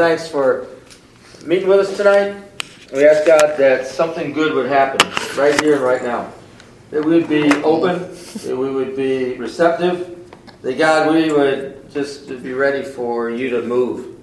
Thanks for meeting with us tonight. We ask God that something good would happen right here and right now. That we would be open, that we would be receptive, that God, we would just be ready for you to move,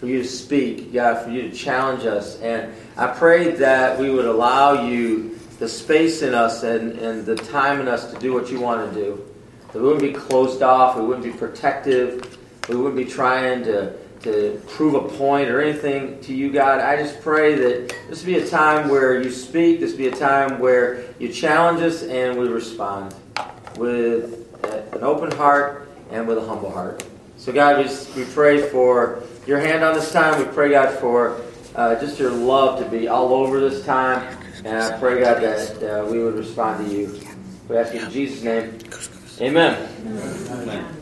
for you to speak, God, for you to challenge us. And I pray that we would allow you the space in us and, and the time in us to do what you want to do. That we wouldn't be closed off, we wouldn't be protective, we wouldn't be trying to to prove a point or anything to you, God. I just pray that this be a time where you speak, this be a time where you challenge us and we respond with an open heart and with a humble heart. So, God, we, we pray for your hand on this time. We pray, God, for uh, just your love to be all over this time. And I pray, God, that uh, we would respond to you. We ask you in Jesus' name. Amen. Amen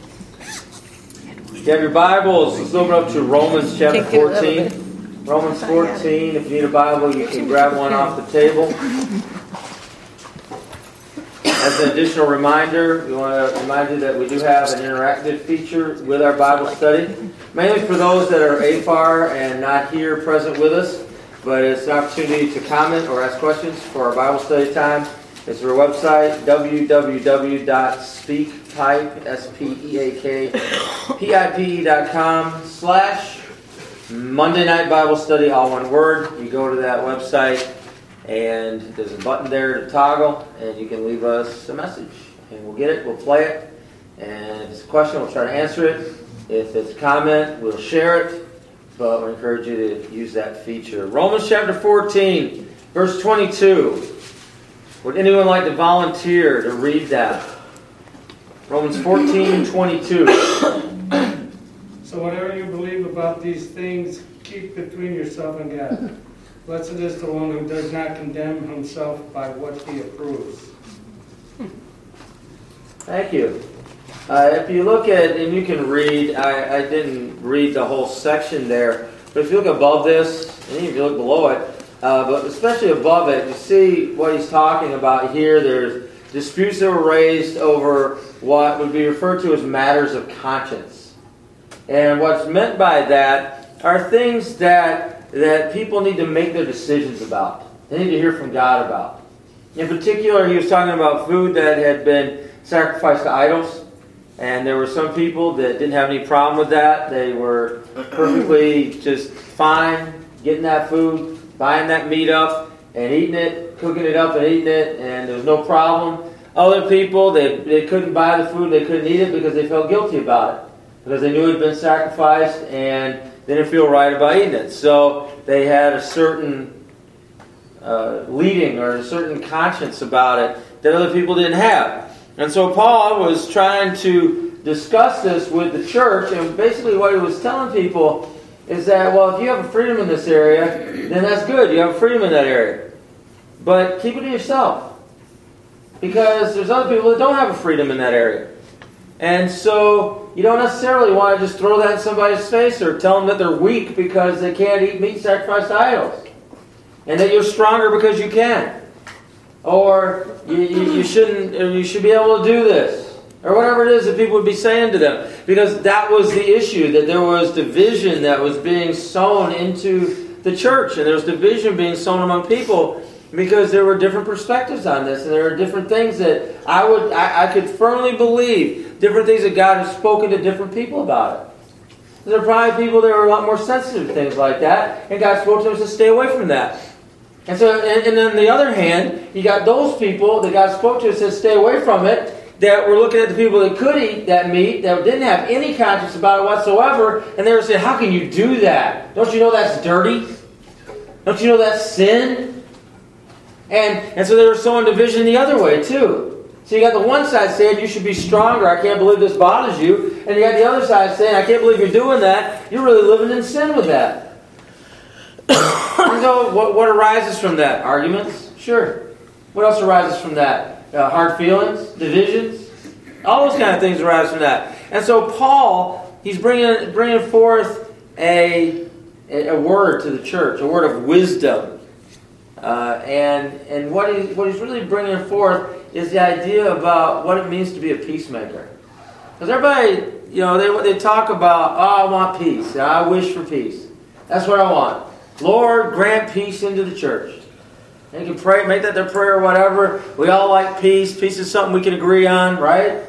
you have your Bibles, let's open up to Romans chapter 14. Romans 14. If you need a Bible, you can grab one off the table. As an additional reminder, we want to remind you that we do have an interactive feature with our Bible study, mainly for those that are AFAR and not here present with us, but it's an opportunity to comment or ask questions for our Bible study time. It's our website, www.speakpipe, S-P-E-A-K, dot com slash Monday Night Bible Study, all one word. You go to that website, and there's a button there to toggle, and you can leave us a message. And we'll get it, we'll play it, and if it's a question, we'll try to answer it. If it's a comment, we'll share it, but we encourage you to use that feature. Romans chapter 14, verse 22. Would anyone like to volunteer to read that? Romans 14 22. So, whatever you believe about these things, keep between yourself and God. Blessed is the one who does not condemn himself by what he approves. Thank you. Uh, if you look at, and you can read, I, I didn't read the whole section there, but if you look above this, and if you look below it, uh, but especially above it, you see what he's talking about here. There's disputes that were raised over what would be referred to as matters of conscience. And what's meant by that are things that, that people need to make their decisions about. They need to hear from God about. In particular, he was talking about food that had been sacrificed to idols. And there were some people that didn't have any problem with that. They were perfectly just fine getting that food buying that meat up and eating it, cooking it up and eating it, and there was no problem. Other people, they, they couldn't buy the food, they couldn't eat it because they felt guilty about it. Because they knew it had been sacrificed and they didn't feel right about eating it. So they had a certain uh, leading or a certain conscience about it that other people didn't have. And so Paul was trying to discuss this with the church, and basically what he was telling people is that, well, if you have a freedom in this area, then that's good. You have freedom in that area. But keep it to yourself. Because there's other people that don't have a freedom in that area. And so you don't necessarily want to just throw that in somebody's face or tell them that they're weak because they can't eat meat sacrificed to idols. And that you're stronger because you can. Or you, you, you shouldn't, you should be able to do this or whatever it is that people would be saying to them. Because that was the issue, that there was division that was being sown into the church, and there was division being sown among people because there were different perspectives on this, and there are different things that I would I, I could firmly believe, different things that God has spoken to different people about it. There are probably people that are a lot more sensitive to things like that, and God spoke to them to stay away from that. And so, and, and then on the other hand, you got those people that God spoke to and said, stay away from it, that were looking at the people that could eat that meat, that didn't have any conscience about it whatsoever, and they were saying, How can you do that? Don't you know that's dirty? Don't you know that's sin? And, and so they were sowing division the other way, too. So you got the one side saying you should be stronger. I can't believe this bothers you. And you got the other side saying, I can't believe you're doing that. You're really living in sin with that. and so what, what arises from that? Arguments? Sure. What else arises from that? uh, hard feelings, divisions, all those kind of things arise from that. And so Paul, he's bringing bringing forth a a word to the church, a word of wisdom, uh, and and what he what he's really bringing forth is the idea about what it means to be a peacemaker. Because everybody, you know, they they talk about, oh, I want peace, I wish for peace. That's what I want. Lord, grant peace into the church. And you can pray, make that their prayer or whatever. We all like peace. Peace is something we can agree on, right?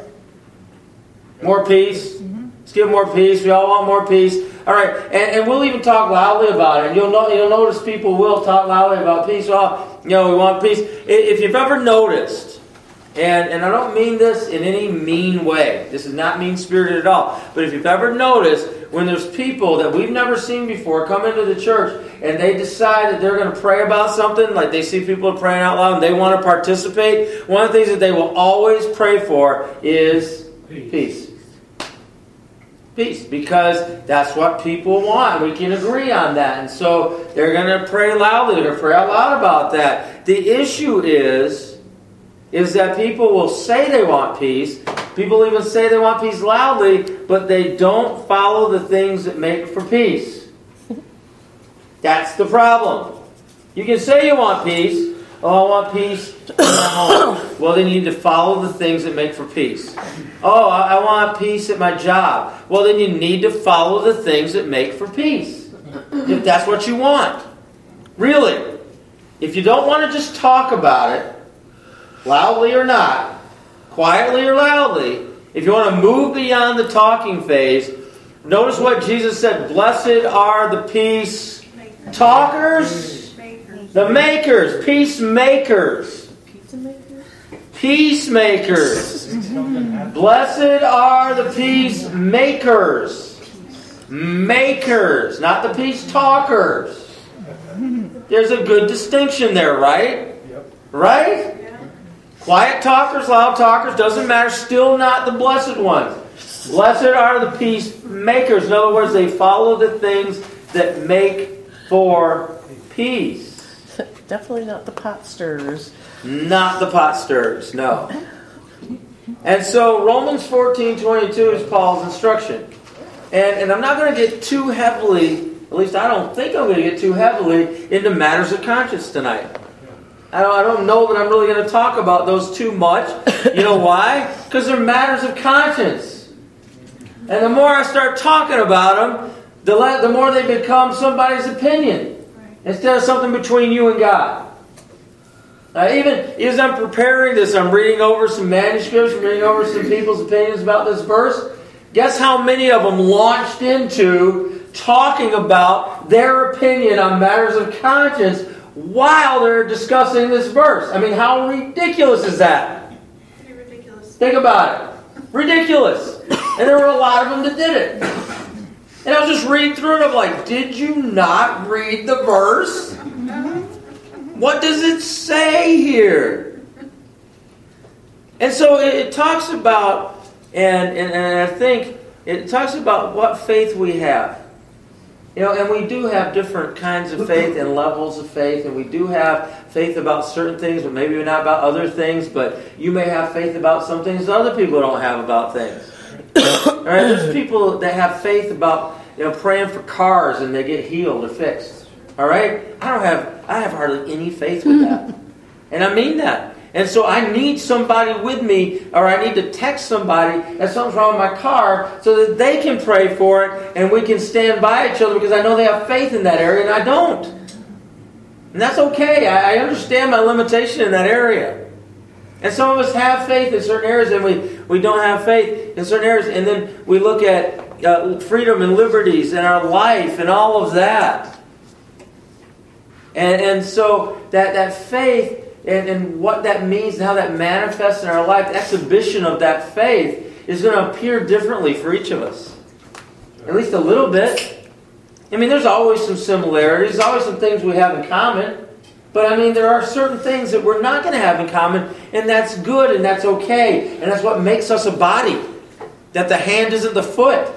More peace. Let's give more peace. We all want more peace. All right, and, and we'll even talk loudly about it. And you'll know, you'll notice people will talk loudly about peace. Well, you know, we want peace. If you've ever noticed, and, and I don't mean this in any mean way. This is not mean spirited at all. But if you've ever noticed, when there's people that we've never seen before come into the church and they decide that they're going to pray about something, like they see people praying out loud and they want to participate, one of the things that they will always pray for is peace. peace peace because that's what people want. We can agree on that. And so they're going to pray loudly. They're going to pray out loud about that. The issue is, is that people will say they want peace. People even say they want peace loudly, but they don't follow the things that make for peace. That's the problem. You can say you want peace, Oh, I want peace in my home. Well, then you need to follow the things that make for peace. Oh, I want peace at my job. Well, then you need to follow the things that make for peace. If that's what you want. Really. If you don't want to just talk about it, loudly or not, quietly or loudly, if you want to move beyond the talking phase, notice what Jesus said Blessed are the peace talkers the makers, peacemakers. Peacemakers. Blessed are the peacemakers. Makers, not the peace talkers. There's a good distinction there, right? Right? Quiet talkers, loud talkers, doesn't matter, still not the blessed ones. Blessed are the peacemakers. In other words, they follow the things that make for peace. Definitely not the pot stirrers. Not the pot stirrers, no. And so Romans 14 22 is Paul's instruction. And, and I'm not going to get too heavily, at least I don't think I'm going to get too heavily into matters of conscience tonight. I don't, I don't know that I'm really going to talk about those too much. You know why? Because they're matters of conscience. And the more I start talking about them, the, le- the more they become somebody's opinion instead of something between you and God. Uh, even as I'm preparing this, I'm reading over some manuscripts, I'm reading over some people's opinions about this verse. Guess how many of them launched into talking about their opinion on matters of conscience while they're discussing this verse? I mean, how ridiculous is that? Pretty ridiculous. Think about it. Ridiculous. And there were a lot of them that did it. And I was just reading through it. I'm like, did you not read the verse? What does it say here? And so it, it talks about, and, and, and I think it talks about what faith we have. You know, and we do have different kinds of faith and levels of faith, and we do have faith about certain things, but maybe not about other things. But you may have faith about some things that other people don't have about things. All right, there's people that have faith about you know praying for cars and they get healed or fixed. All right, I don't have I have hardly any faith with that, and I mean that. And so I need somebody with me, or I need to text somebody that something's wrong with my car so that they can pray for it and we can stand by each other because I know they have faith in that area and I don't. And that's okay. I, I understand my limitation in that area. And some of us have faith in certain areas and we, we don't have faith in certain areas. And then we look at uh, freedom and liberties and our life and all of that. And, and so that, that faith and, and what that means and how that manifests in our life, the exhibition of that faith is going to appear differently for each of us. At least a little bit. I mean, there's always some similarities, always some things we have in common. But I mean, there are certain things that we're not going to have in common, and that's good and that's okay. And that's what makes us a body. That the hand isn't the foot,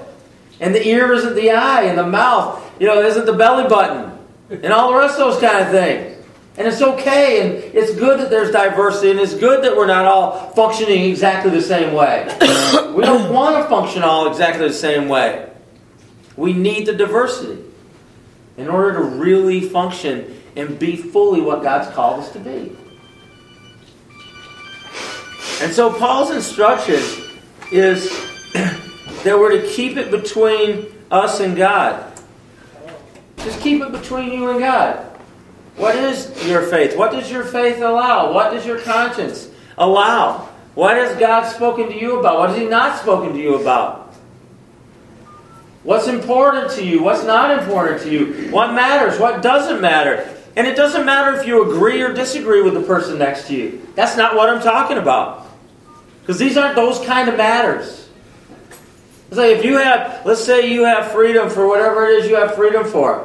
and the ear isn't the eye, and the mouth, you know, isn't the belly button, and all the rest of those kind of things. And it's okay, and it's good that there's diversity, and it's good that we're not all functioning exactly the same way. we don't want to function all exactly the same way. We need the diversity in order to really function and be fully what God's called us to be. And so Paul's instruction is that we're to keep it between us and God. Just keep it between you and God. What is your faith? What does your faith allow? What does your conscience allow? What has God spoken to you about? What has He not spoken to you about? What's important to you? What's not important to you? What matters? What doesn't matter? And it doesn't matter if you agree or disagree with the person next to you. That's not what I'm talking about. Because these aren't those kind of matters. It's like if you have, let's say you have freedom for whatever it is you have freedom for.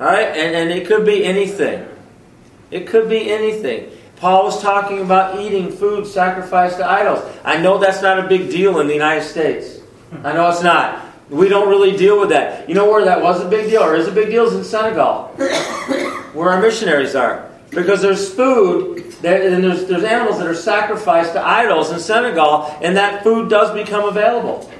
All right? And, and it could be anything. It could be anything. Paul was talking about eating food sacrificed to idols. I know that's not a big deal in the United States. I know it's not. We don't really deal with that. You know where that was a big deal, or is a big deal, is in Senegal, where our missionaries are. Because there's food, that, and there's, there's animals that are sacrificed to idols in Senegal, and that food does become available.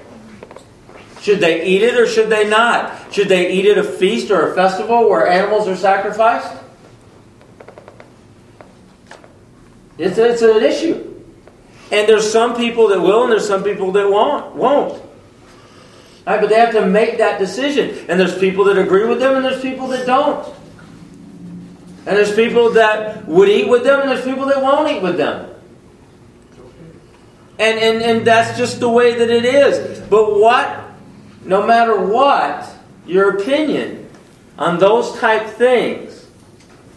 Should they eat it or should they not? Should they eat at a feast or a festival where animals are sacrificed? It's, it's an issue. And there's some people that will, and there's some people that won't. Won't. Right, but they have to make that decision. And there's people that agree with them, and there's people that don't. And there's people that would eat with them, and there's people that won't eat with them. And, and, and that's just the way that it is. But what, no matter what, your opinion on those type things,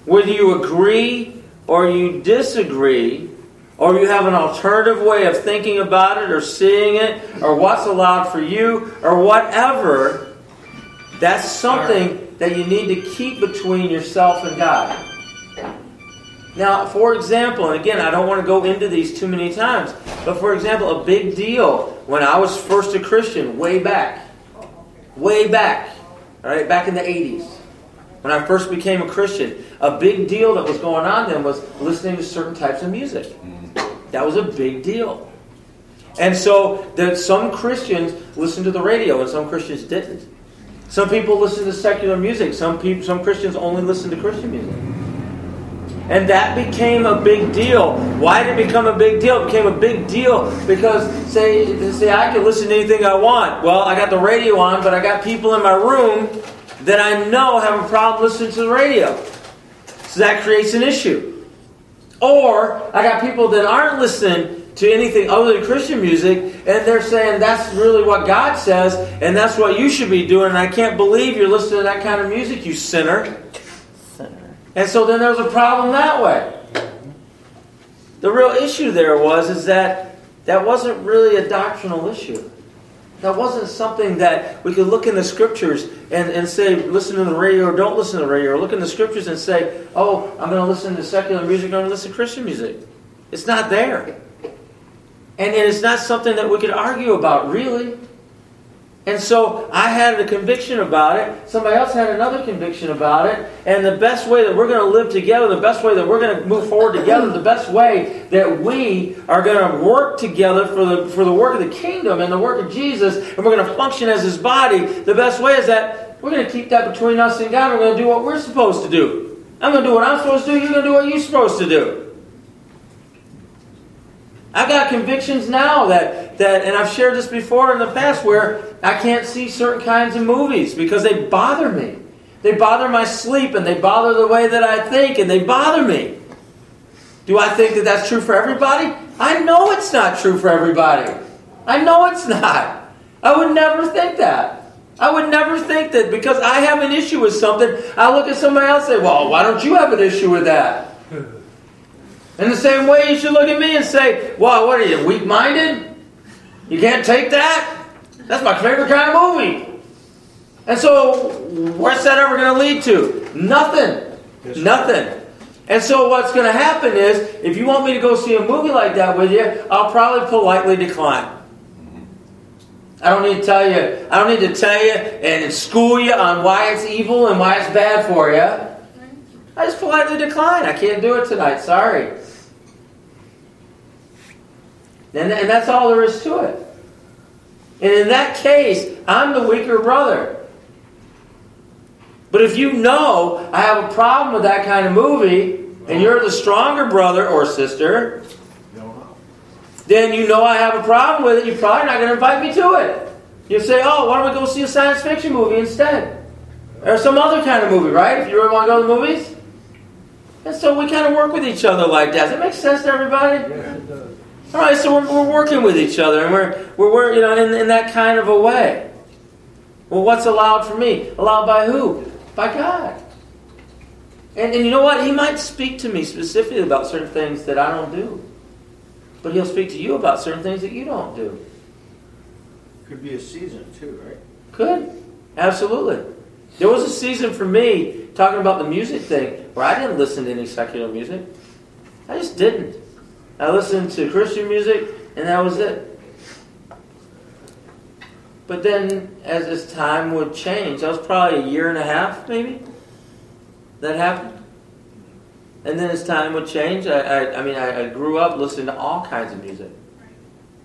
whether you agree or you disagree, or you have an alternative way of thinking about it or seeing it, or what's allowed for you, or whatever, that's something that you need to keep between yourself and God. Now, for example, and again, I don't want to go into these too many times, but for example, a big deal when I was first a Christian, way back, way back, all right, back in the 80s, when I first became a Christian, a big deal that was going on then was listening to certain types of music. That was a big deal. And so that some Christians listened to the radio and some Christians didn't. Some people listen to secular music. Some people, some Christians only listen to Christian music. And that became a big deal. Why did it become a big deal? It became a big deal because say say I can listen to anything I want. Well, I got the radio on, but I got people in my room that I know have a problem listening to the radio. So that creates an issue. Or I got people that aren't listening to anything other than Christian music, and they're saying that's really what God says, and that's what you should be doing, and I can't believe you're listening to that kind of music, you sinner. Sinner. And so then there's a problem that way. The real issue there was is that that wasn't really a doctrinal issue. That wasn't something that we could look in the scriptures and, and say, listen to the radio or don't listen to the radio, or look in the scriptures and say, oh, I'm going to listen to secular music, I'm going to listen to Christian music. It's not there. And, and it's not something that we could argue about, really. And so I had a conviction about it. Somebody else had another conviction about it. And the best way that we're going to live together, the best way that we're going to move forward together, the best way that we are going to work together for the, for the work of the kingdom and the work of Jesus, and we're going to function as His body, the best way is that we're going to keep that between us and God. We're going to do what we're supposed to do. I'm going to do what I'm supposed to do. You're going to do what you're supposed to do. I've got convictions now that, that, and I've shared this before in the past, where I can't see certain kinds of movies because they bother me. They bother my sleep and they bother the way that I think and they bother me. Do I think that that's true for everybody? I know it's not true for everybody. I know it's not. I would never think that. I would never think that because I have an issue with something, I look at somebody else and say, well, why don't you have an issue with that? In the same way, you should look at me and say, Well, what are you, weak minded? You can't take that? That's my favorite kind of movie. And so, what's that ever going to lead to? Nothing. Yes, Nothing. And so, what's going to happen is, if you want me to go see a movie like that with you, I'll probably politely decline. I don't need to tell you. I don't need to tell you and school you on why it's evil and why it's bad for you. I just politely decline. I can't do it tonight. Sorry. And, and that's all there is to it. And in that case, I'm the weaker brother. But if you know I have a problem with that kind of movie, and you're the stronger brother or sister, then you know I have a problem with it. You're probably not going to invite me to it. You say, oh, why don't we go see a science fiction movie instead? or some other kind of movie, right? If you really want to go to the movies. And so we kind of work with each other like that. Does that make sense to everybody? Yes, it does. All right, so we're, we're working with each other, and we're, we're, we're you know, in, in that kind of a way. Well, what's allowed for me? Allowed by who? By God. And, and you know what? He might speak to me specifically about certain things that I don't do. But he'll speak to you about certain things that you don't do. Could be a season too, right? Could. Absolutely. There was a season for me, talking about the music thing, where I didn't listen to any secular music. I just didn't. I listened to Christian music, and that was it. But then, as this time would change, that was probably a year and a half, maybe, that happened. And then as time would change, I, I, I mean, I, I grew up listening to all kinds of music.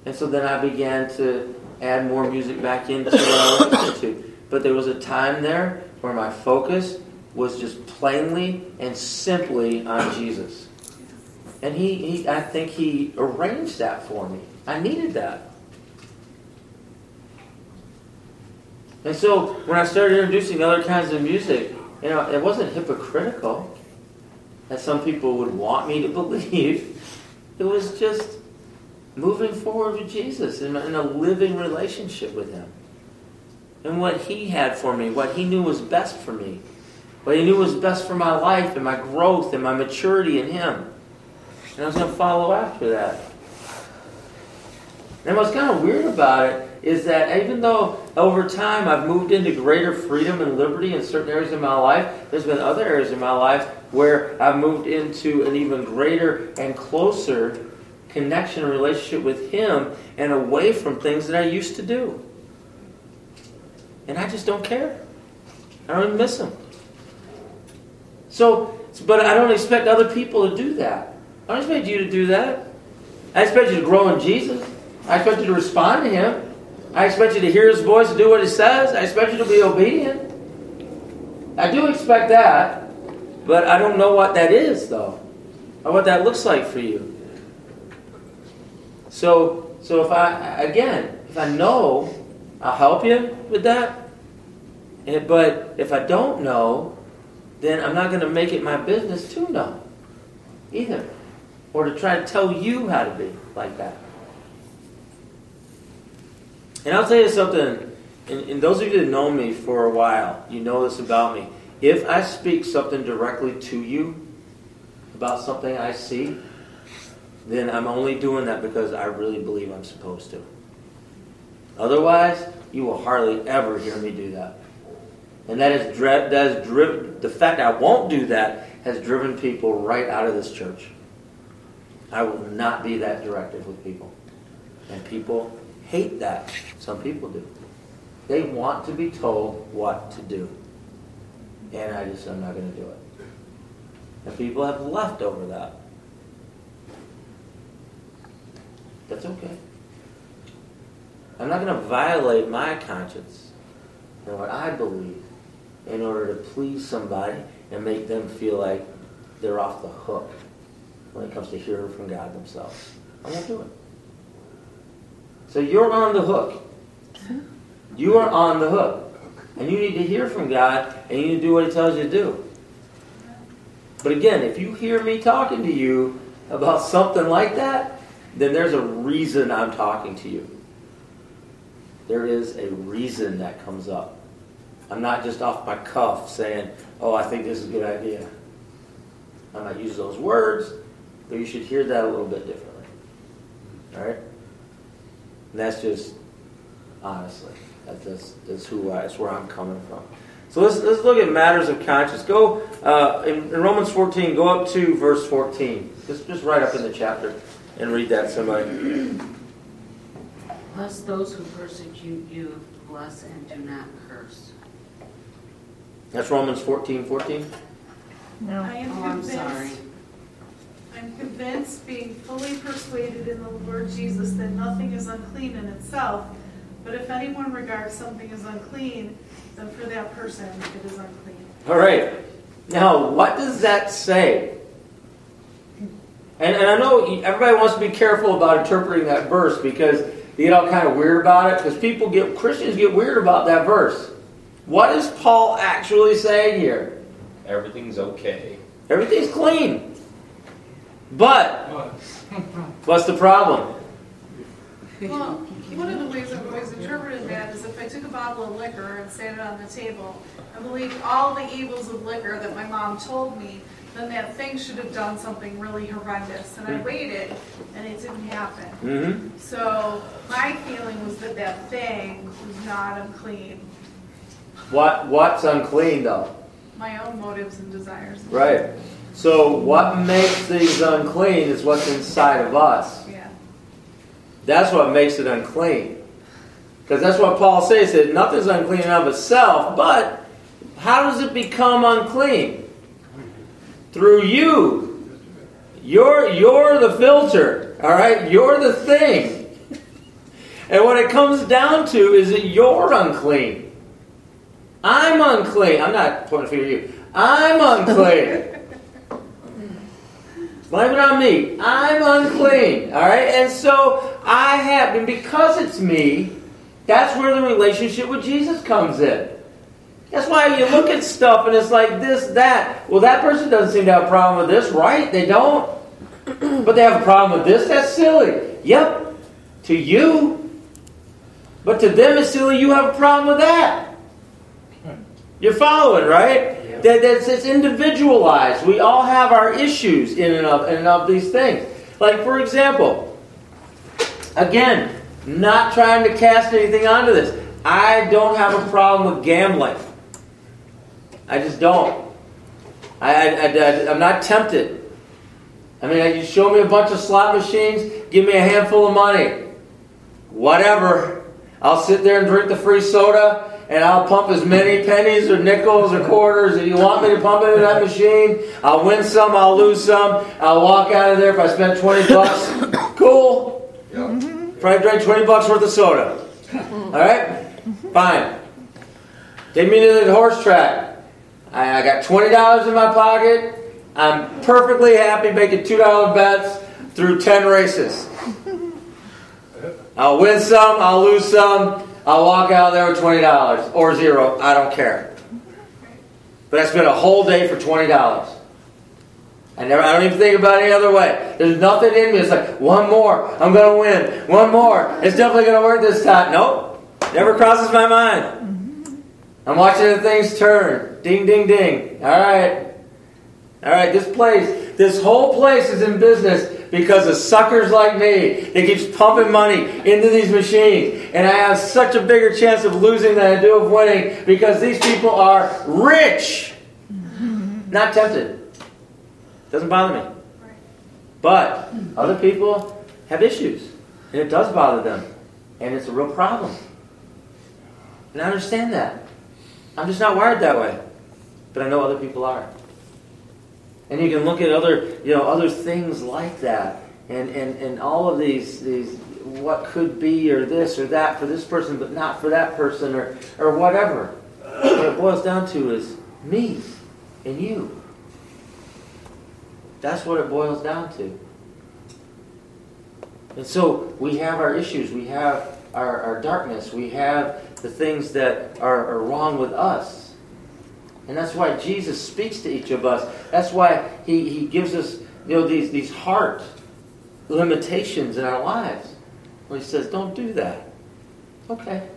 And so then I began to add more music back into what I listened to. But there was a time there where my focus was just plainly and simply on Jesus. And he, he I think he arranged that for me. I needed that. And so when I started introducing other kinds of music, you know, it wasn't hypocritical, as some people would want me to believe. It was just moving forward with Jesus in in a living relationship with Him. And what He had for me, what He knew was best for me, what He knew was best for my life and my growth and my maturity in Him. And I was going to follow after that. And what's kind of weird about it is that even though over time I've moved into greater freedom and liberty in certain areas of my life, there's been other areas of my life where I've moved into an even greater and closer connection and relationship with Him and away from things that I used to do. And I just don't care. I don't even miss Him. So, but I don't expect other people to do that. I don't expect you to do that. I expect you to grow in Jesus. I expect you to respond to Him. I expect you to hear His voice and do what He says. I expect you to be obedient. I do expect that, but I don't know what that is, though, or what that looks like for you. So, so if I again, if I know, I'll help you with that. And, but if I don't know, then I'm not going to make it my business to know either, or to try to tell you how to be like that. And I'll tell you something, and, and those of you that know me for a while, you know this about me. If I speak something directly to you about something I see, then I'm only doing that because I really believe I'm supposed to. Otherwise, you will hardly ever hear me do that. And that is, that is driven, the fact I won't do that has driven people right out of this church. I will not be that directive with people. And people hate that. Some people do. They want to be told what to do. And I just, I'm not going to do it. And people have left over that. That's okay. I'm not going to violate my conscience and what I believe in order to please somebody and make them feel like they're off the hook when it comes to hearing from God themselves. I won't do it. So you're on the hook. You are on the hook. And you need to hear from God and you need to do what He tells you to do. But again, if you hear me talking to you about something like that, then there's a reason I'm talking to you. There is a reason that comes up. I'm not just off my cuff saying, oh, I think this is a good idea. I might use those words, but you should hear that a little bit differently. All right? And that's just, honestly, that's, that's, that's who I, that's where I'm coming from. So let's, let's look at matters of conscience. Go, uh, in, in Romans 14, go up to verse 14. Just, just right up in the chapter and read that, somebody. Bless those who persecute you, bless and do not curse. That's Romans 14, 14. No. I am Oh, I'm sorry. Convinced, I'm convinced, being fully persuaded in the Lord Jesus, that nothing is unclean in itself, but if anyone regards something as unclean, then for that person it is unclean. All right. Now, what does that say? And, and I know everybody wants to be careful about interpreting that verse because they get all kind of weird about it because people get, Christians get weird about that verse. What is Paul actually saying here? Everything's okay. Everything's clean. But, what's the problem? Well, one of the ways I've always interpreted that is if I took a bottle of liquor and sat it on the table and believed all the evils of liquor that my mom told me, then that thing should have done something really horrendous. And I waited, and it didn't happen. Mm-hmm. So my feeling was that that thing was not unclean. What, what's unclean, though? My own motives and desires. Right. So, what makes things unclean is what's inside of us. Yeah. That's what makes it unclean. Because that's what Paul says, that nothing's unclean of itself, but how does it become unclean? Through you. You're, you're the filter, all right? You're the thing. And what it comes down to is that you're unclean. I'm unclean. I'm not pointing a finger at you. I'm unclean. Blame it on me. I'm unclean. All right? And so I have, and because it's me, that's where the relationship with Jesus comes in. That's why you look at stuff and it's like this, that. Well, that person doesn't seem to have a problem with this, right? They don't. But they have a problem with this? That's silly. Yep. To you. But to them it's silly you have a problem with that. You're following, right? That, that's it's individualized. We all have our issues in and of in and of these things. Like for example, again, not trying to cast anything onto this. I don't have a problem with gambling. I just don't. I, I, I'm not tempted. I mean, you show me a bunch of slot machines, give me a handful of money. Whatever. I'll sit there and drink the free soda, and I'll pump as many pennies or nickels or quarters if you want me to pump into that machine. I'll win some, I'll lose some. I'll walk out of there if I spend 20 bucks. Cool. If I drank 20 bucks worth of soda. All right? Fine. Take me to the horse track. I, I got $20 in my pocket. I'm perfectly happy making $2 bets through 10 races. I'll win some, I'll lose some, I'll walk out there with $20 or zero. I don't care. But I spent a whole day for $20. I never I don't even think about it any other way. There's nothing in me. It's like, one more, I'm gonna win. One more. It's definitely gonna work this time. Nope. Never crosses my mind. I'm watching the things turn. Ding ding ding. Alright. Alright, this place, this whole place is in business because of suckers like me that keeps pumping money into these machines. And I have such a bigger chance of losing than I do of winning because these people are rich. Not tempted. Doesn't bother me. But other people have issues. And it does bother them. And it's a real problem. And I understand that. I'm just not wired that way. But I know other people are. And you can look at other, you know, other things like that. And, and, and all of these, these, what could be or this or that for this person, but not for that person or, or whatever. What it boils down to is me and you. That's what it boils down to. And so we have our issues, we have our, our darkness, we have the things that are, are wrong with us. And that's why Jesus speaks to each of us. That's why he, he gives us you know, these, these heart limitations in our lives. Where he says, don't do that. Okay.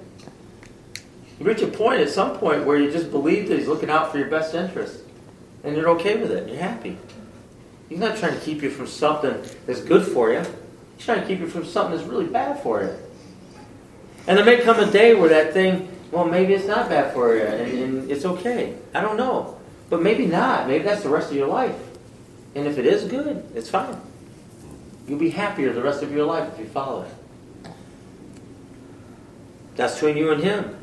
You reach a point at some point where you just believe that he's looking out for your best interest. And you're okay with it. You're happy. He's not trying to keep you from something that's good for you. He's trying to keep you from something that's really bad for you. And there may come a day where that thing, well, maybe it's not bad for you and, and it's okay. I don't know. But maybe not. Maybe that's the rest of your life. And if it is good, it's fine. You'll be happier the rest of your life if you follow it. That's between you and Him.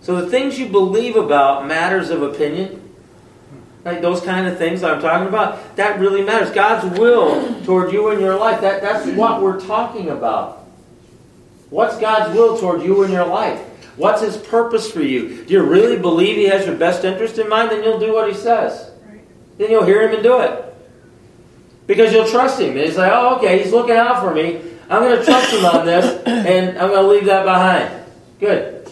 So the things you believe about matters of opinion, like those kind of things I'm talking about, that really matters. God's will toward you and your life, that, that's what we're talking about. What's God's will toward you and your life? What's His purpose for you? Do you really believe He has your best interest in mind? Then you'll do what He says. Then you'll hear Him and do it. Because you'll trust Him. And He's like, oh, okay, He's looking out for me. I'm going to trust Him on this, and I'm going to leave that behind. Good.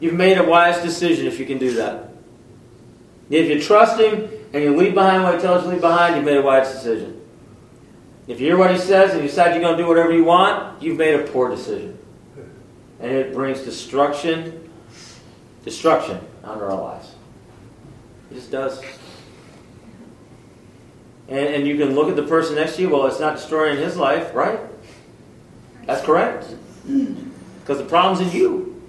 you've made a wise decision if you can do that. If you trust Him and you leave behind what He tells you to leave behind, you've made a wise decision. If you hear what He says and you decide you're going to do whatever you want, you've made a poor decision. And it brings destruction, destruction under our lives. It just does. And, and you can look at the person next to you, well, it's not destroying his life, right? That's correct. Because the problem's in you.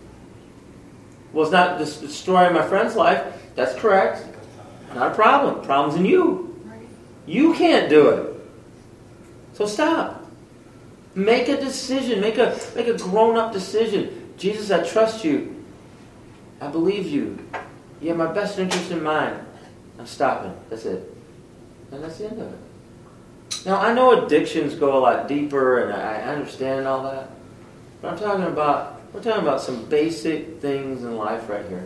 Well, it's not des- destroying my friend's life. That's correct. Not a problem. Problem's in you. You can't do it. So stop. Make a decision. Make a make a grown-up decision. Jesus, I trust you. I believe you. You have my best interest in mind. I'm stopping. That's it. And that's the end of it. Now, I know addictions go a lot deeper, and I understand all that. But I'm talking about, we're talking about some basic things in life right here.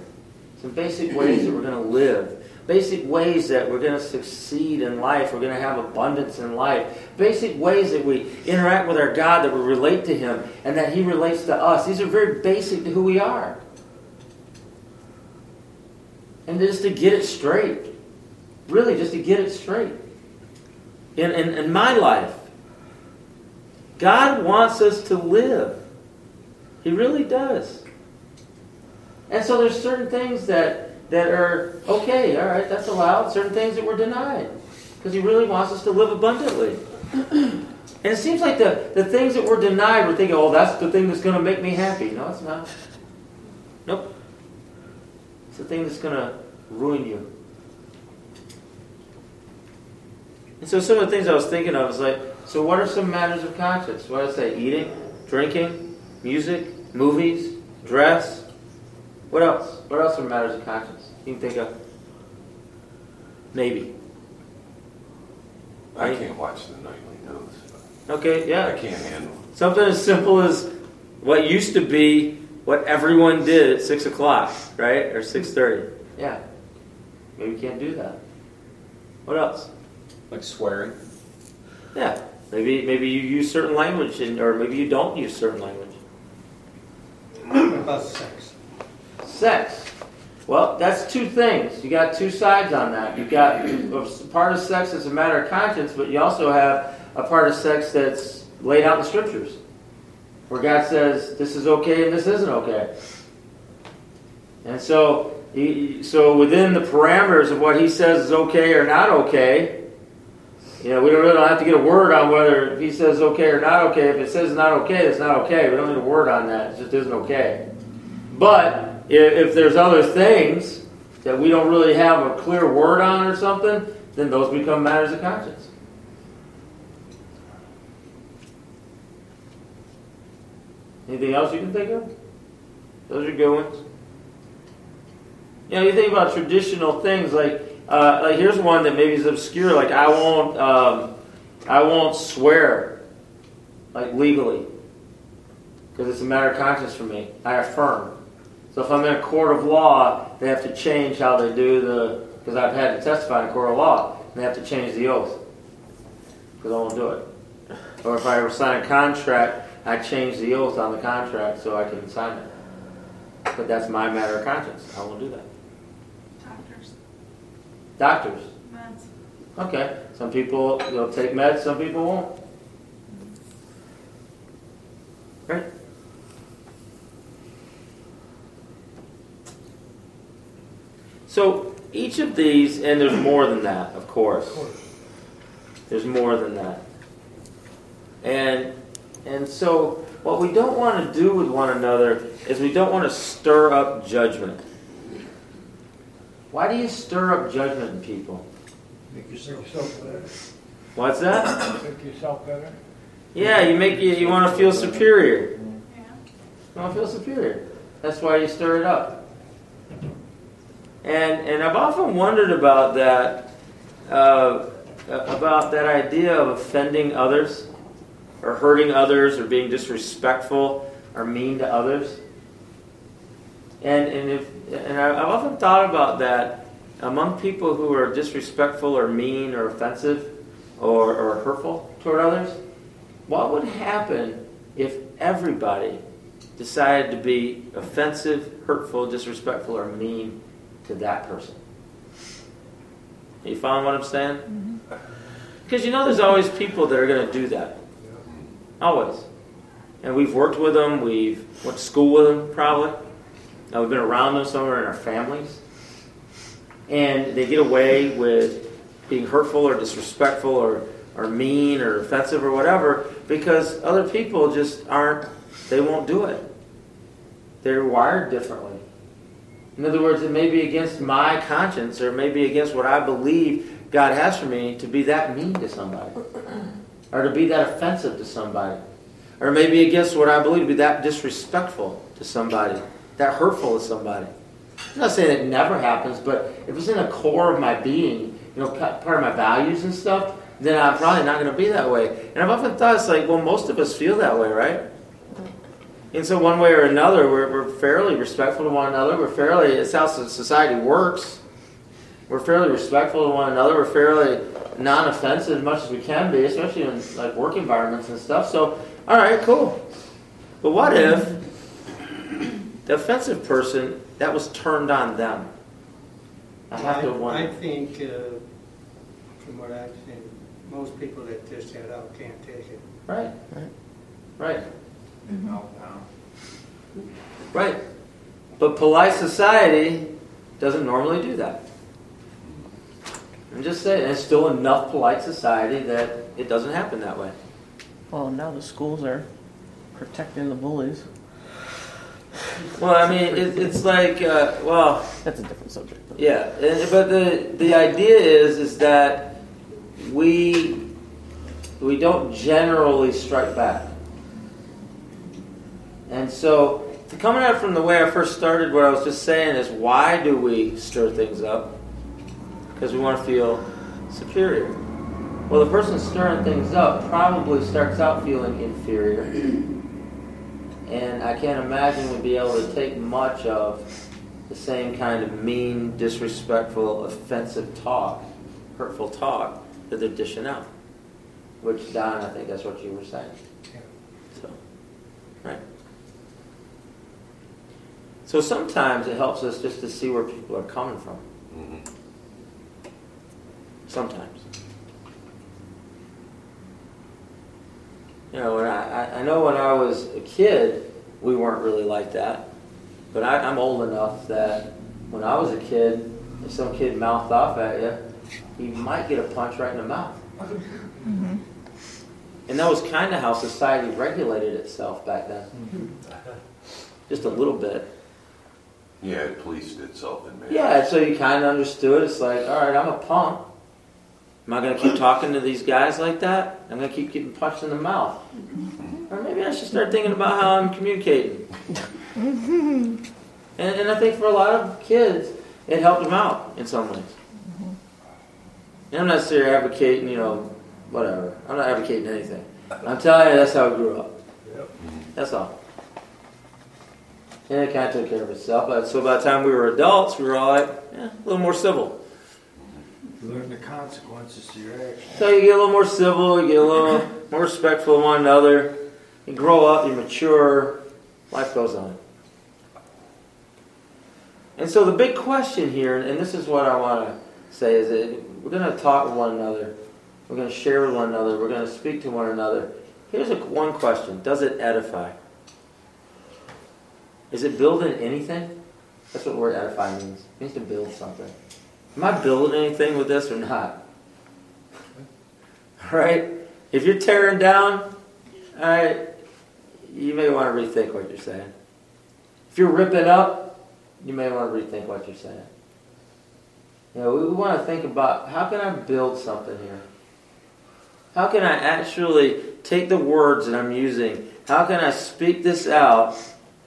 Some basic ways that we're going to live. Basic ways that we're going to succeed in life. We're going to have abundance in life. Basic ways that we interact with our God, that we relate to Him, and that He relates to us. These are very basic to who we are. And just to get it straight. Really, just to get it straight. In, in, in my life, God wants us to live. He really does. And so there's certain things that, that are okay, all right, that's allowed. Certain things that we're denied. Because He really wants us to live abundantly. and it seems like the, the things that we're denied, we're thinking, oh, that's the thing that's going to make me happy. No, it's not. Nope. It's the thing that's going to ruin you. And so some of the things I was thinking of was like, so what are some matters of conscience? What I say? Eating, drinking, music, movies, dress. What else? What else are matters of conscience? You can think of? Maybe. I can't watch the nightly news. Okay, yeah. I can't handle it. Something as simple as what used to be what everyone did at six o'clock, right, or six thirty. Yeah, maybe you can't do that. What else? Like swearing. Yeah, maybe maybe you use certain language, and, or maybe you don't use certain language. What about sex? Sex. Well, that's two things. You got two sides on that. You got a part of sex that's a matter of conscience, but you also have a part of sex that's laid out in the scriptures, where God says this is okay and this isn't okay. And so, so within the parameters of what He says is okay or not okay, you know, we don't really have to get a word on whether He says okay or not okay. If it says not okay, it's not okay. We don't need a word on that. It just isn't okay. But if, if there's other things that we don't really have a clear word on or something, then those become matters of conscience. Anything else you can think of? Those are good ones. You know, you think about traditional things like, uh, like here's one that maybe is obscure. Like I won't, um, I won't swear, like legally, because it's a matter of conscience for me. I affirm. So if I'm in a court of law, they have to change how they do the, because I've had to testify in a court of law, and they have to change the oath, because I won't do it. Or if I ever sign a contract, I change the oath on the contract so I can sign it. But that's my matter of conscience. I won't do that. Doctors, Doctors. meds. Okay. Some people will take meds, some people won't. Right? So each of these, and there's more than that, of course. There's more than that. And and so what we don't want to do with one another is we don't want to stir up judgment. Why do you stir up judgment in people? Make yourself better. What's that? Make yourself better? Yeah, you make you, you want to feel superior. Yeah. You want to feel superior. That's why you stir it up. And and I've often wondered about that, uh, about that idea of offending others, or hurting others, or being disrespectful or mean to others. And and if and I've often thought about that among people who are disrespectful or mean or offensive or, or hurtful toward others. What would happen if everybody decided to be offensive, hurtful, disrespectful, or mean to that person. Are you following what I'm saying? Mm-hmm. Because you know there's always people that are going to do that. Always. And we've worked with them, we've went to school with them probably. Now we've been around them somewhere in our families. And they get away with being hurtful or disrespectful or, or mean or offensive or whatever because other people just aren't, they won't do it. They're wired differently. In other words, it may be against my conscience or it may be against what I believe God has for me to be that mean to somebody or to be that offensive to somebody or maybe against what I believe to be that disrespectful to somebody, that hurtful to somebody. I'm not saying it never happens, but if it's in the core of my being, you know, part of my values and stuff, then I'm probably not going to be that way. And I've often thought it's like, well, most of us feel that way, right? And so, one way or another, we're, we're fairly respectful to one another. We're fairly, it's how society works. We're fairly respectful to one another. We're fairly non offensive as much as we can be, especially in like work environments and stuff. So, all right, cool. But what if the offensive person, that was turned on them? I have to I wonder. think, uh, from what I've seen, most people that dish that out can't take it. Right, right. Right. Meltdown. Right. But polite society doesn't normally do that. I'm just saying, it's still enough polite society that it doesn't happen that way. Well, now the schools are protecting the bullies. Well, I mean, it, it's like, uh, well, That's a different subject. but- yeah, and, but the the idea is is that we we don't generally strike back, and so to coming out from the way I first started, what I was just saying is, why do we stir things up? Because we want to feel superior. Well, the person stirring things up probably starts out feeling inferior. And I can't imagine would be able to take much of the same kind of mean, disrespectful, offensive talk, hurtful talk that they're dishing out. Which, Don, I think that's what you were saying. Yeah. So, right. So sometimes it helps us just to see where people are coming from. Mhm. Sometimes. You know, when I, I- I know when I was a kid, we weren't really like that. But I, I'm old enough that when I was a kid, if some kid mouthed off at you, you might get a punch right in the mouth. And that was kind of how society regulated itself back then. Just a little bit. Yeah, it policed itself in man. Yeah, so you kind of understood. It's like, all right, I'm a punk. Am I going to keep talking to these guys like that? I'm going to keep getting punched in the mouth. Or maybe I should start thinking about how I'm communicating. and, and I think for a lot of kids, it helped them out in some ways. Mm-hmm. And I'm not necessarily advocating, you know, whatever. I'm not advocating anything. I'm telling you, that's how I grew up. That's all. And it kind of took care of itself. But so by the time we were adults, we were all like, yeah, a little more civil. You learn the consequences to your actions. So you get a little more civil, you get a little more respectful of one another. You grow up, you mature, life goes on. And so the big question here, and this is what I want to say, is that we're going to talk with one another. We're going to share with one another. We're going to speak to one another. Here's a, one question Does it edify? Is it building anything? That's what the word edify means. It means to build something. Am I building anything with this or not? Right? If you're tearing down, all right, you may want to rethink what you're saying. If you're ripping up, you may want to rethink what you're saying. You know, we, we want to think about how can I build something here? How can I actually take the words that I'm using? How can I speak this out?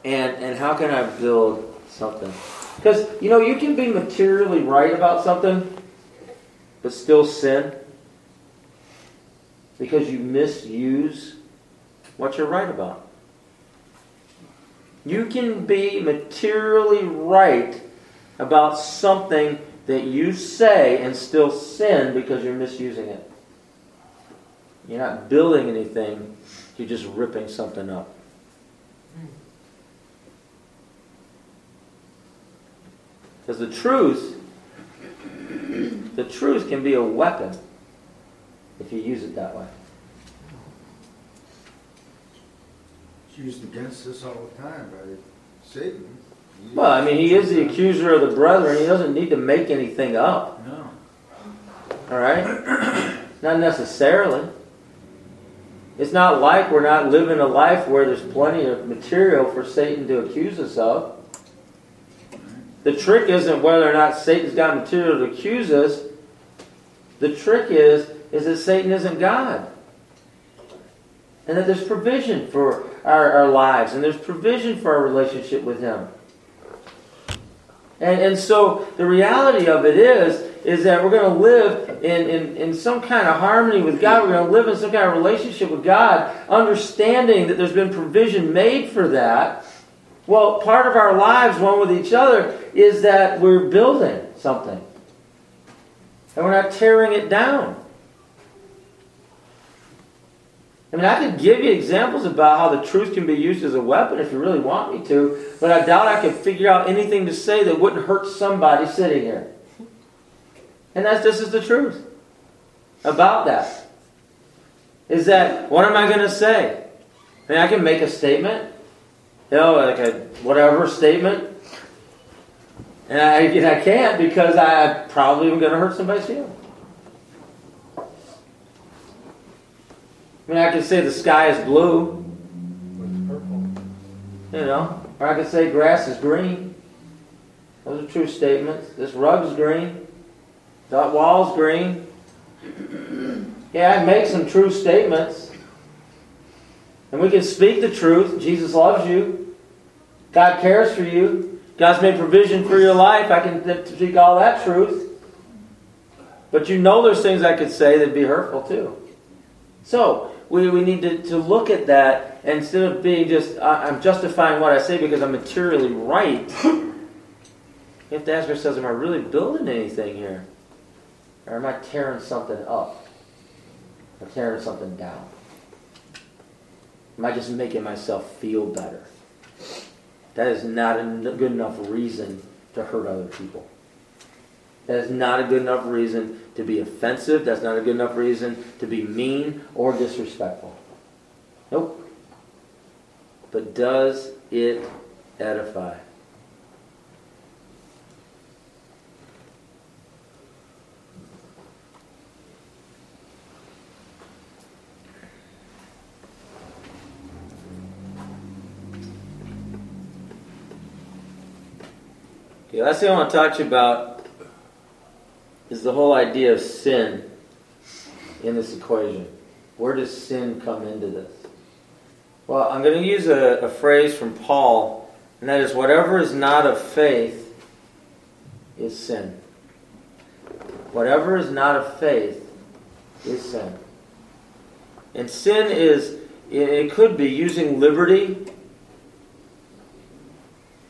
And, and how can I build something? Because, you know, you can be materially right about something, but still sin because you misuse what you're right about. You can be materially right about something that you say and still sin because you're misusing it. You're not building anything, you're just ripping something up. Because the truth, the truth can be a weapon if you use it that way. It's used against us all the time by Satan. He- Well, I mean, he is the accuser of the brethren. He doesn't need to make anything up. No. All right? Not necessarily. It's not like we're not living a life where there's plenty of material for Satan to accuse us of. The trick isn't whether or not Satan's got material to accuse us. The trick is is that Satan isn't God. And that there's provision for our, our lives and there's provision for our relationship with him. And, and so the reality of it is, is that we're going to live in, in, in some kind of harmony with God. We're going to live in some kind of relationship with God, understanding that there's been provision made for that. Well, part of our lives, one with each other, is that we're building something. And we're not tearing it down. I mean, I could give you examples about how the truth can be used as a weapon if you really want me to, but I doubt I could figure out anything to say that wouldn't hurt somebody sitting here. And that's this is the truth about that. Is that what am I going to say? I mean, I can make a statement, you know, like a whatever statement, and I, and I can't because I probably am going to hurt somebody's feelings. I mean, I could say the sky is blue, you know, or I could say grass is green. Those are true statements. This rug's green. That wall's green. Yeah, I make some true statements. And we can speak the truth. Jesus loves you. God cares for you. God's made provision for your life. I can speak all that truth. But you know there's things I could say that'd be hurtful too. So, we, we need to, to look at that instead of being just, I'm justifying what I say because I'm materially right. You have to ask ourselves, am I really building anything here? Or am I tearing something up? Or tearing something down? Am I just making myself feel better? That is not a good enough reason to hurt other people. That is not a good enough reason to be offensive. That's not a good enough reason to be mean or disrespectful. Nope. But does it edify? Okay, last thing I want to talk to you about is the whole idea of sin in this equation. Where does sin come into this? Well, I'm going to use a, a phrase from Paul, and that is whatever is not of faith is sin. Whatever is not of faith is sin. And sin is, it could be using liberty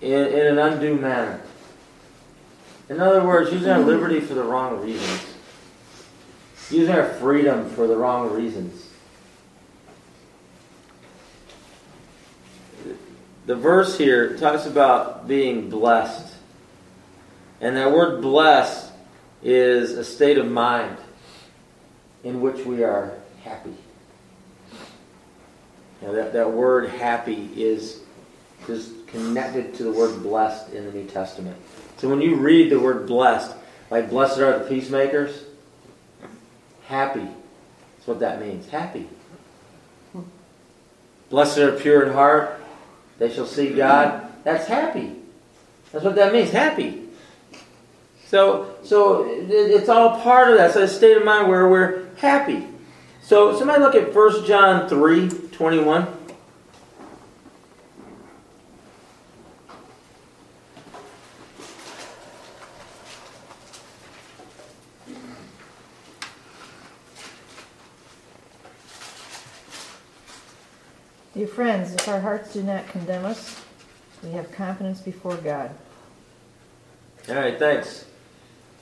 in, in an undue manner. In other words, using our liberty for the wrong reasons. Using our freedom for the wrong reasons. The verse here talks about being blessed. And that word blessed is a state of mind in which we are happy. Now that, that word happy is, is connected to the word blessed in the New Testament. So when you read the word blessed, like blessed are the peacemakers, happy. That's what that means. Happy. Blessed are pure in heart, they shall see God. That's happy. That's what that means. Happy. So, so it's all part of that. So a state of mind where we're happy. So somebody look at 1 John 3, 21. Dear friends, if our hearts do not condemn us, we have confidence before God. All right, thanks.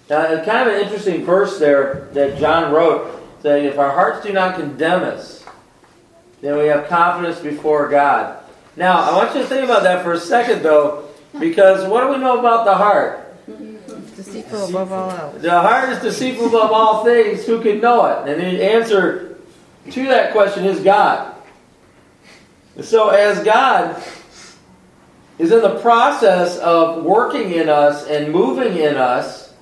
Uh, kind of an interesting verse there that John wrote, saying, "If our hearts do not condemn us, then we have confidence before God." Now, I want you to think about that for a second, though, because what do we know about the heart? deceitful above all else. The heart is deceitful above all things. Who can know it? And the answer to that question is God. So, as God is in the process of working in us and moving in us,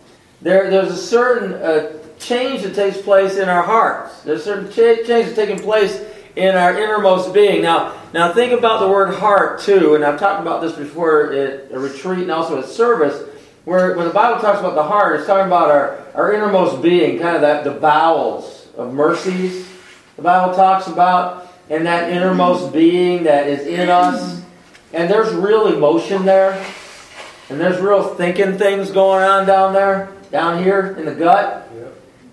there, there's a certain uh, change that takes place in our hearts. There's a certain cha- change taking place in our innermost being. Now, now think about the word heart too, and I've talked about this before at a retreat and also at service, where when the Bible talks about the heart, it's talking about our, our innermost being, kind of that the bowels of mercies. The Bible talks about and that innermost being that is in us. And there's real emotion there. And there's real thinking things going on down there, down here in the gut.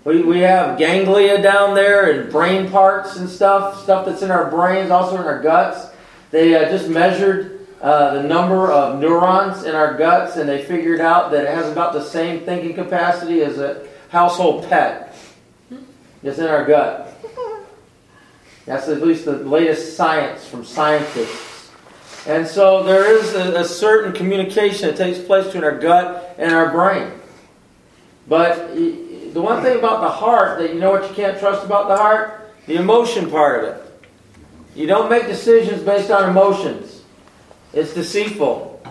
We, we have ganglia down there and brain parts and stuff, stuff that's in our brains, also in our guts. They uh, just measured uh, the number of neurons in our guts and they figured out that it has about the same thinking capacity as a household pet that's in our gut. That's at least the latest science from scientists. And so there is a, a certain communication that takes place between our gut and our brain. But the one thing about the heart that you know what you can't trust about the heart? The emotion part of it. You don't make decisions based on emotions. It's deceitful.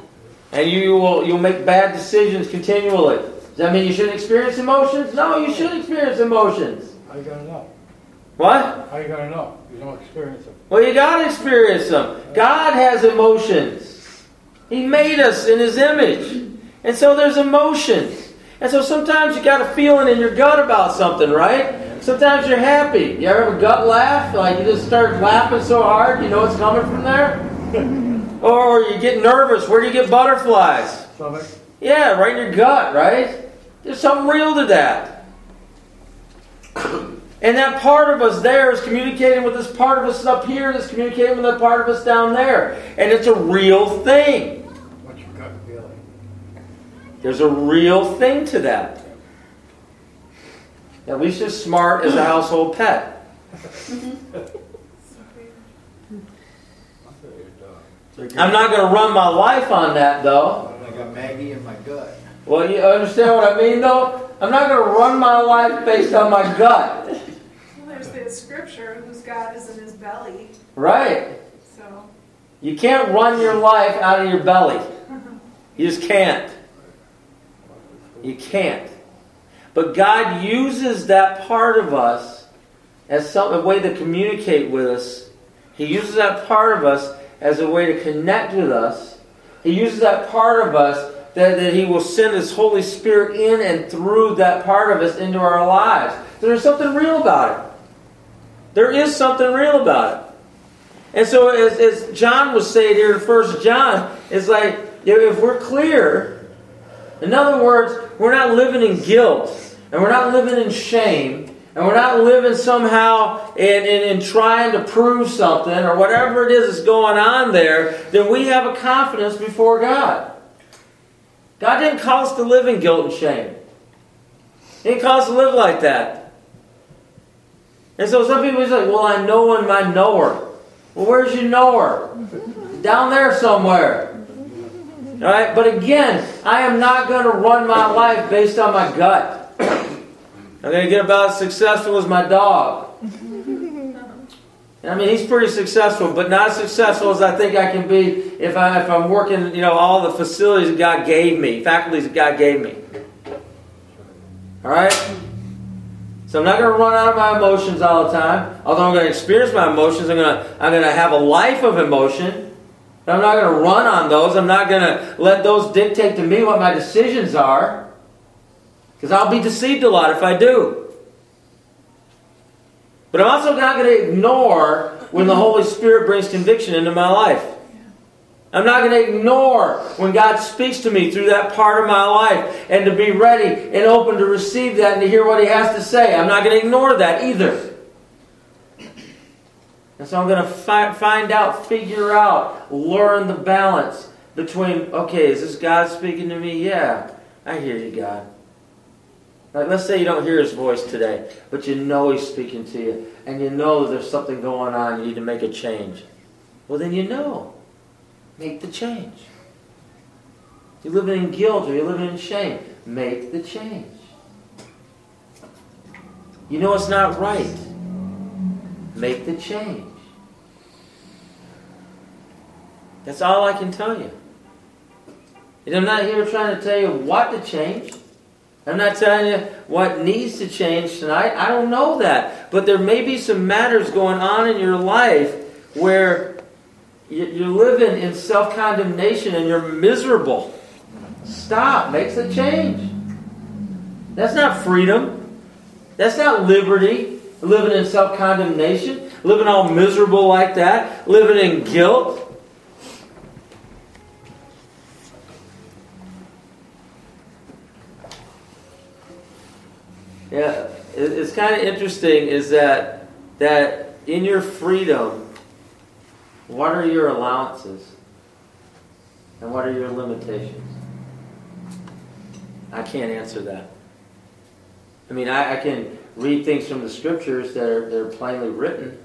And you will you'll make bad decisions continually. Does that mean you shouldn't experience emotions? No, you should experience emotions. How you gonna know? What? How you gonna know? You don't experience them. Well, you got to experience them. God has emotions. He made us in His image. And so there's emotions. And so sometimes you got a feeling in your gut about something, right? Sometimes you're happy. You ever have a gut laugh? Like you just start laughing so hard, you know it's coming from there? or you get nervous. Where do you get butterflies? Stomach? Yeah, right in your gut, right? There's something real to that. And that part of us there is communicating with this part of us up here that's communicating with that part of us down there. And it's a real thing. What's your gut feeling? There's a real thing to that. At least as smart as a household pet. Mm-hmm. I'm not going to run my life on that, though. I got Maggie in my gut. Well, you understand what I mean, though? I'm not going to run my life based on my gut. Scripture, whose God is in his belly, Right? so. You can't run your life out of your belly. You just can't. You can't. But God uses that part of us as some, a way to communicate with us. He uses that part of us as a way to connect with us. He uses that part of us that, that He will send His Holy Spirit in and through that part of us into our lives. There's something real about it. There is something real about it. And so, as, as John was saying here in First John, it's like if we're clear, in other words, we're not living in guilt, and we're not living in shame, and we're not living somehow in, in, in trying to prove something or whatever it is that's going on there, then we have a confidence before God. God didn't call us to live in guilt and shame. He didn't call us to live like that. And so some people say, well, I know in my knower. Well, where's your knower? Down there somewhere. All right? But again, I am not going to run my life based on my gut. I'm going to get about as successful as my dog. I mean, he's pretty successful, but not as successful as I think I can be if, I, if I'm working, you know, all the facilities that God gave me, faculties that God gave me. All right? So I'm not going to run out of my emotions all the time. Although I'm going to experience my emotions, I'm going to, I'm going to have a life of emotion. But I'm not going to run on those. I'm not going to let those dictate to me what my decisions are. Because I'll be deceived a lot if I do. But I'm also not going to ignore when the Holy Spirit brings conviction into my life. I'm not going to ignore when God speaks to me through that part of my life and to be ready and open to receive that and to hear what He has to say. I'm not going to ignore that either. And so I'm going to fi- find out, figure out, learn the balance between, okay, is this God speaking to me? Yeah, I hear you, God. Like, let's say you don't hear his voice today, but you know he's speaking to you, and you know there's something going on, you need to make a change. Well, then you know. Make the change. You're living in guilt or you're living in shame. make the change. You know it's not right. Make the change. That's all I can tell you. And I'm not here trying to tell you what to change. I'm not telling you what needs to change tonight. I don't know that. But there may be some matters going on in your life where you're living in self condemnation and you're miserable. Stop. Makes a change. That's not freedom. That's not liberty. Living in self condemnation. Living all miserable like that. Living in guilt. Yeah, it's kind of interesting is that that in your freedom, what are your allowances? And what are your limitations? I can't answer that. I mean, I, I can read things from the scriptures that are, that are plainly written.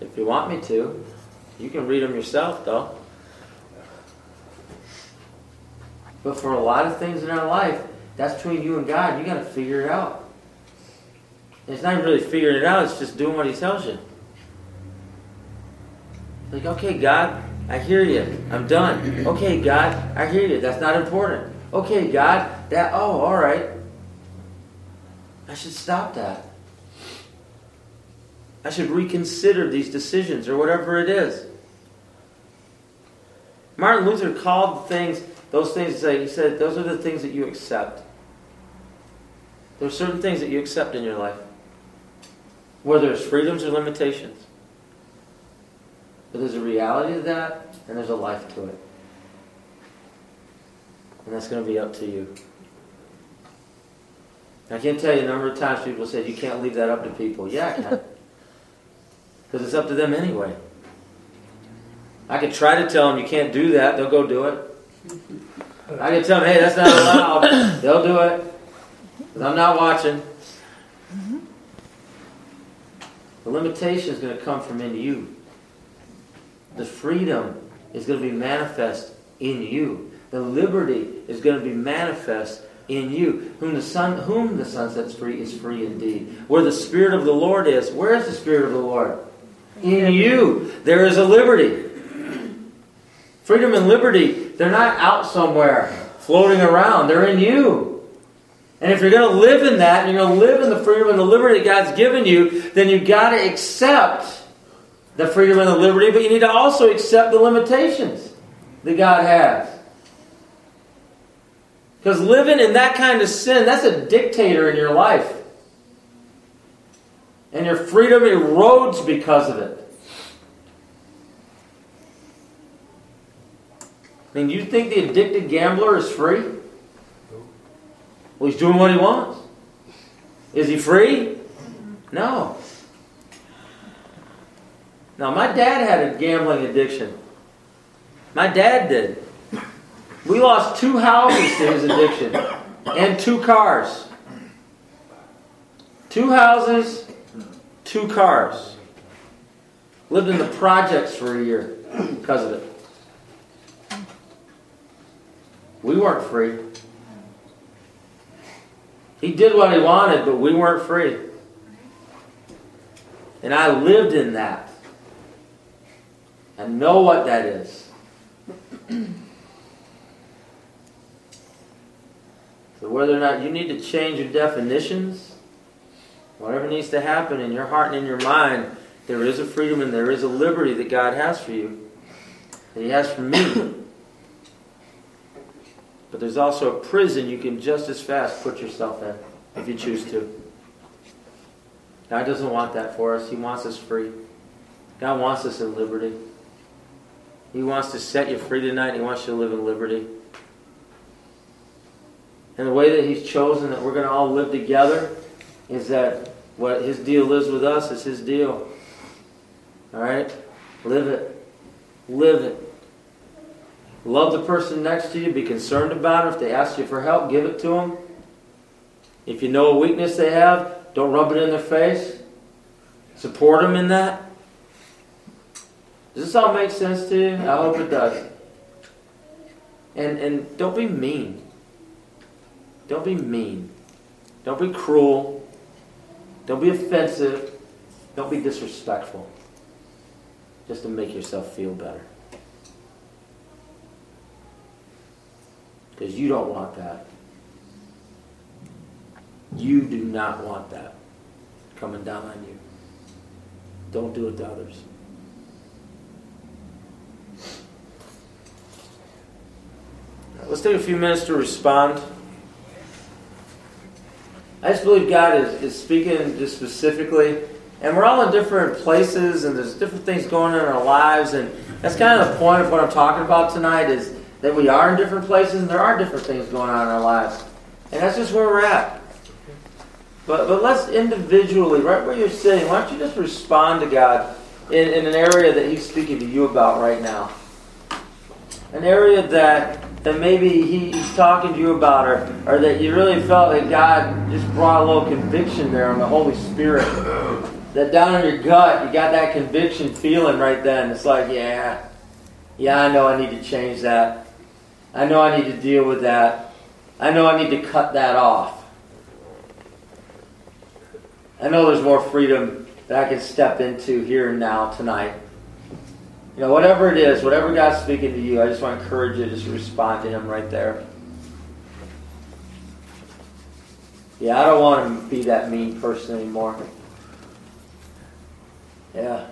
If you want me to, you can read them yourself, though. But for a lot of things in our life, that's between you and God. You got to figure it out. It's not really figuring it out, it's just doing what He tells you. Like, okay, God, I hear you. I'm done. Okay, God, I hear you. That's not important. Okay, God, that, oh, all right. I should stop that. I should reconsider these decisions or whatever it is. Martin Luther called things, those things, he said, those are the things that you accept. There are certain things that you accept in your life, whether it's freedoms or limitations. But there's a reality to that, and there's a life to it. And that's going to be up to you. I can't tell you a number of times people said, you can't leave that up to people. Yeah, I can. Because it's up to them anyway. I could try to tell them you can't do that, they'll go do it. I can tell them, hey, that's not allowed, they'll do it. Because I'm not watching. Mm-hmm. The limitation is going to come from in you. The freedom is going to be manifest in you. The liberty is going to be manifest in you. Whom the Son, whom the Son sets free is free indeed. Where the Spirit of the Lord is, where is the Spirit of the Lord? In you. There is a liberty. Freedom and liberty, they're not out somewhere floating around. They're in you. And if you're going to live in that, and you're going to live in the freedom and the liberty that God's given you, then you've got to accept the freedom and the liberty, but you need to also accept the limitations that God has. Because living in that kind of sin, that's a dictator in your life. And your freedom erodes because of it. I mean, you think the addicted gambler is free? Well, he's doing what he wants. Is he free? No. Now, my dad had a gambling addiction. My dad did. We lost two houses to his addiction and two cars. Two houses, two cars. Lived in the projects for a year because of it. We weren't free. He did what he wanted, but we weren't free. And I lived in that. I know what that is. So whether or not you need to change your definitions, whatever needs to happen in your heart and in your mind, there is a freedom and there is a liberty that God has for you. That He has for me. But there's also a prison you can just as fast put yourself in if you choose to. God doesn't want that for us. He wants us free. God wants us in liberty. He wants to set you free tonight. He wants you to live in liberty. And the way that He's chosen that we're going to all live together is that what His deal is with us is His deal. All right? Live it. Live it. Love the person next to you. Be concerned about it. If they ask you for help, give it to them. If you know a weakness they have, don't rub it in their face. Support them in that. Does this all make sense to you? I hope it does. And and don't be mean. Don't be mean. Don't be cruel. Don't be offensive. Don't be disrespectful. Just to make yourself feel better. Because you don't want that. You do not want that coming down on you. Don't do it to others. Let's take a few minutes to respond. I just believe God is, is speaking just specifically. And we're all in different places, and there's different things going on in our lives. And that's kind of the point of what I'm talking about tonight is that we are in different places, and there are different things going on in our lives. And that's just where we're at. But, but let's individually, right where you're sitting, why don't you just respond to God in, in an area that He's speaking to you about right now? An area that that maybe he's talking to you about, or, or that you really felt that God just brought a little conviction there on the Holy Spirit. That down in your gut, you got that conviction feeling right then. It's like, yeah, yeah, I know I need to change that. I know I need to deal with that. I know I need to cut that off. I know there's more freedom that I can step into here and now tonight. You know, whatever it is, whatever God's speaking to you, I just want to encourage you to just respond to Him right there. Yeah, I don't want to be that mean person anymore. Yeah.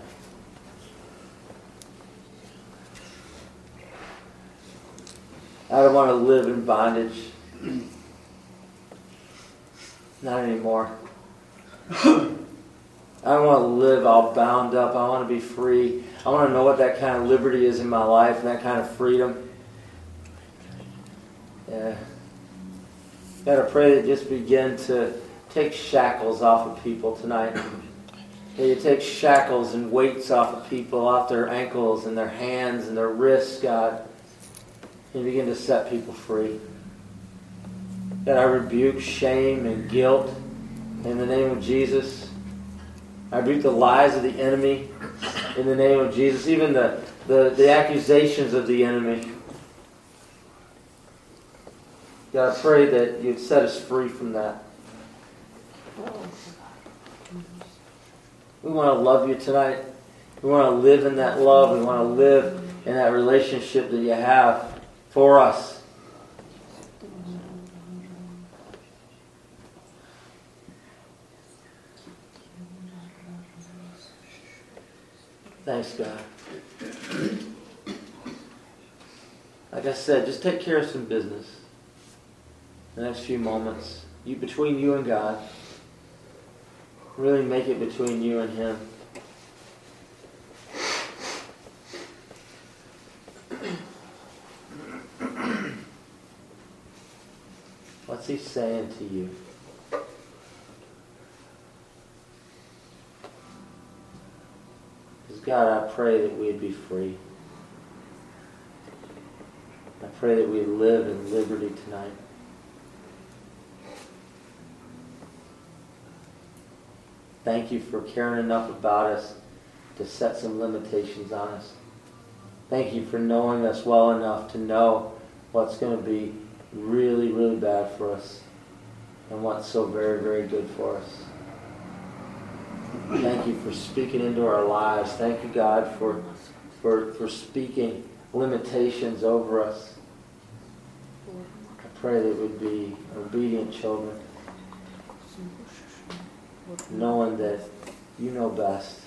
I don't want to live in bondage. Not anymore. I want to live all bound up. I want to be free. I want to know what that kind of liberty is in my life and that kind of freedom. Yeah. Got to pray that just begin to take shackles off of people tonight. That you take shackles and weights off of people, off their ankles and their hands and their wrists, God. And begin to set people free. That I rebuke shame and guilt in the name of Jesus. I rebuke the lies of the enemy in the name of Jesus, even the, the, the accusations of the enemy. God, I pray that you'd set us free from that. We want to love you tonight. We want to live in that love. We want to live in that relationship that you have for us. Thanks, God. Like I said, just take care of some business. The next few moments, you between you and God. Really make it between you and Him. What's He saying to you? Because God, I pray that we'd be free. I pray that we live in liberty tonight. Thank you for caring enough about us to set some limitations on us. Thank you for knowing us well enough to know what's going to be really, really bad for us and what's so very, very good for us. Thank you for speaking into our lives. Thank you, God, for, for, for speaking limitations over us. I pray that we'd be obedient children, knowing that you know best.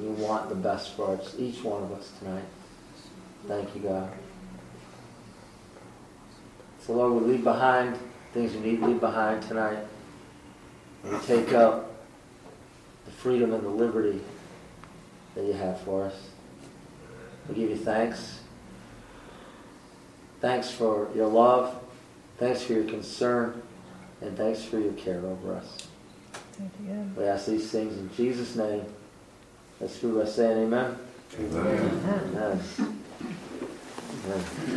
You want the best for us, each one of us tonight. Thank you, God. So, Lord, we leave behind things we need to leave behind tonight. We take up the freedom and the liberty that you have for us. We give you thanks. Thanks for your love. Thanks for your concern. And thanks for your care over us. Thank you, God. We ask these things in Jesus' name. Let's do by saying amen. Amen. Amen. amen.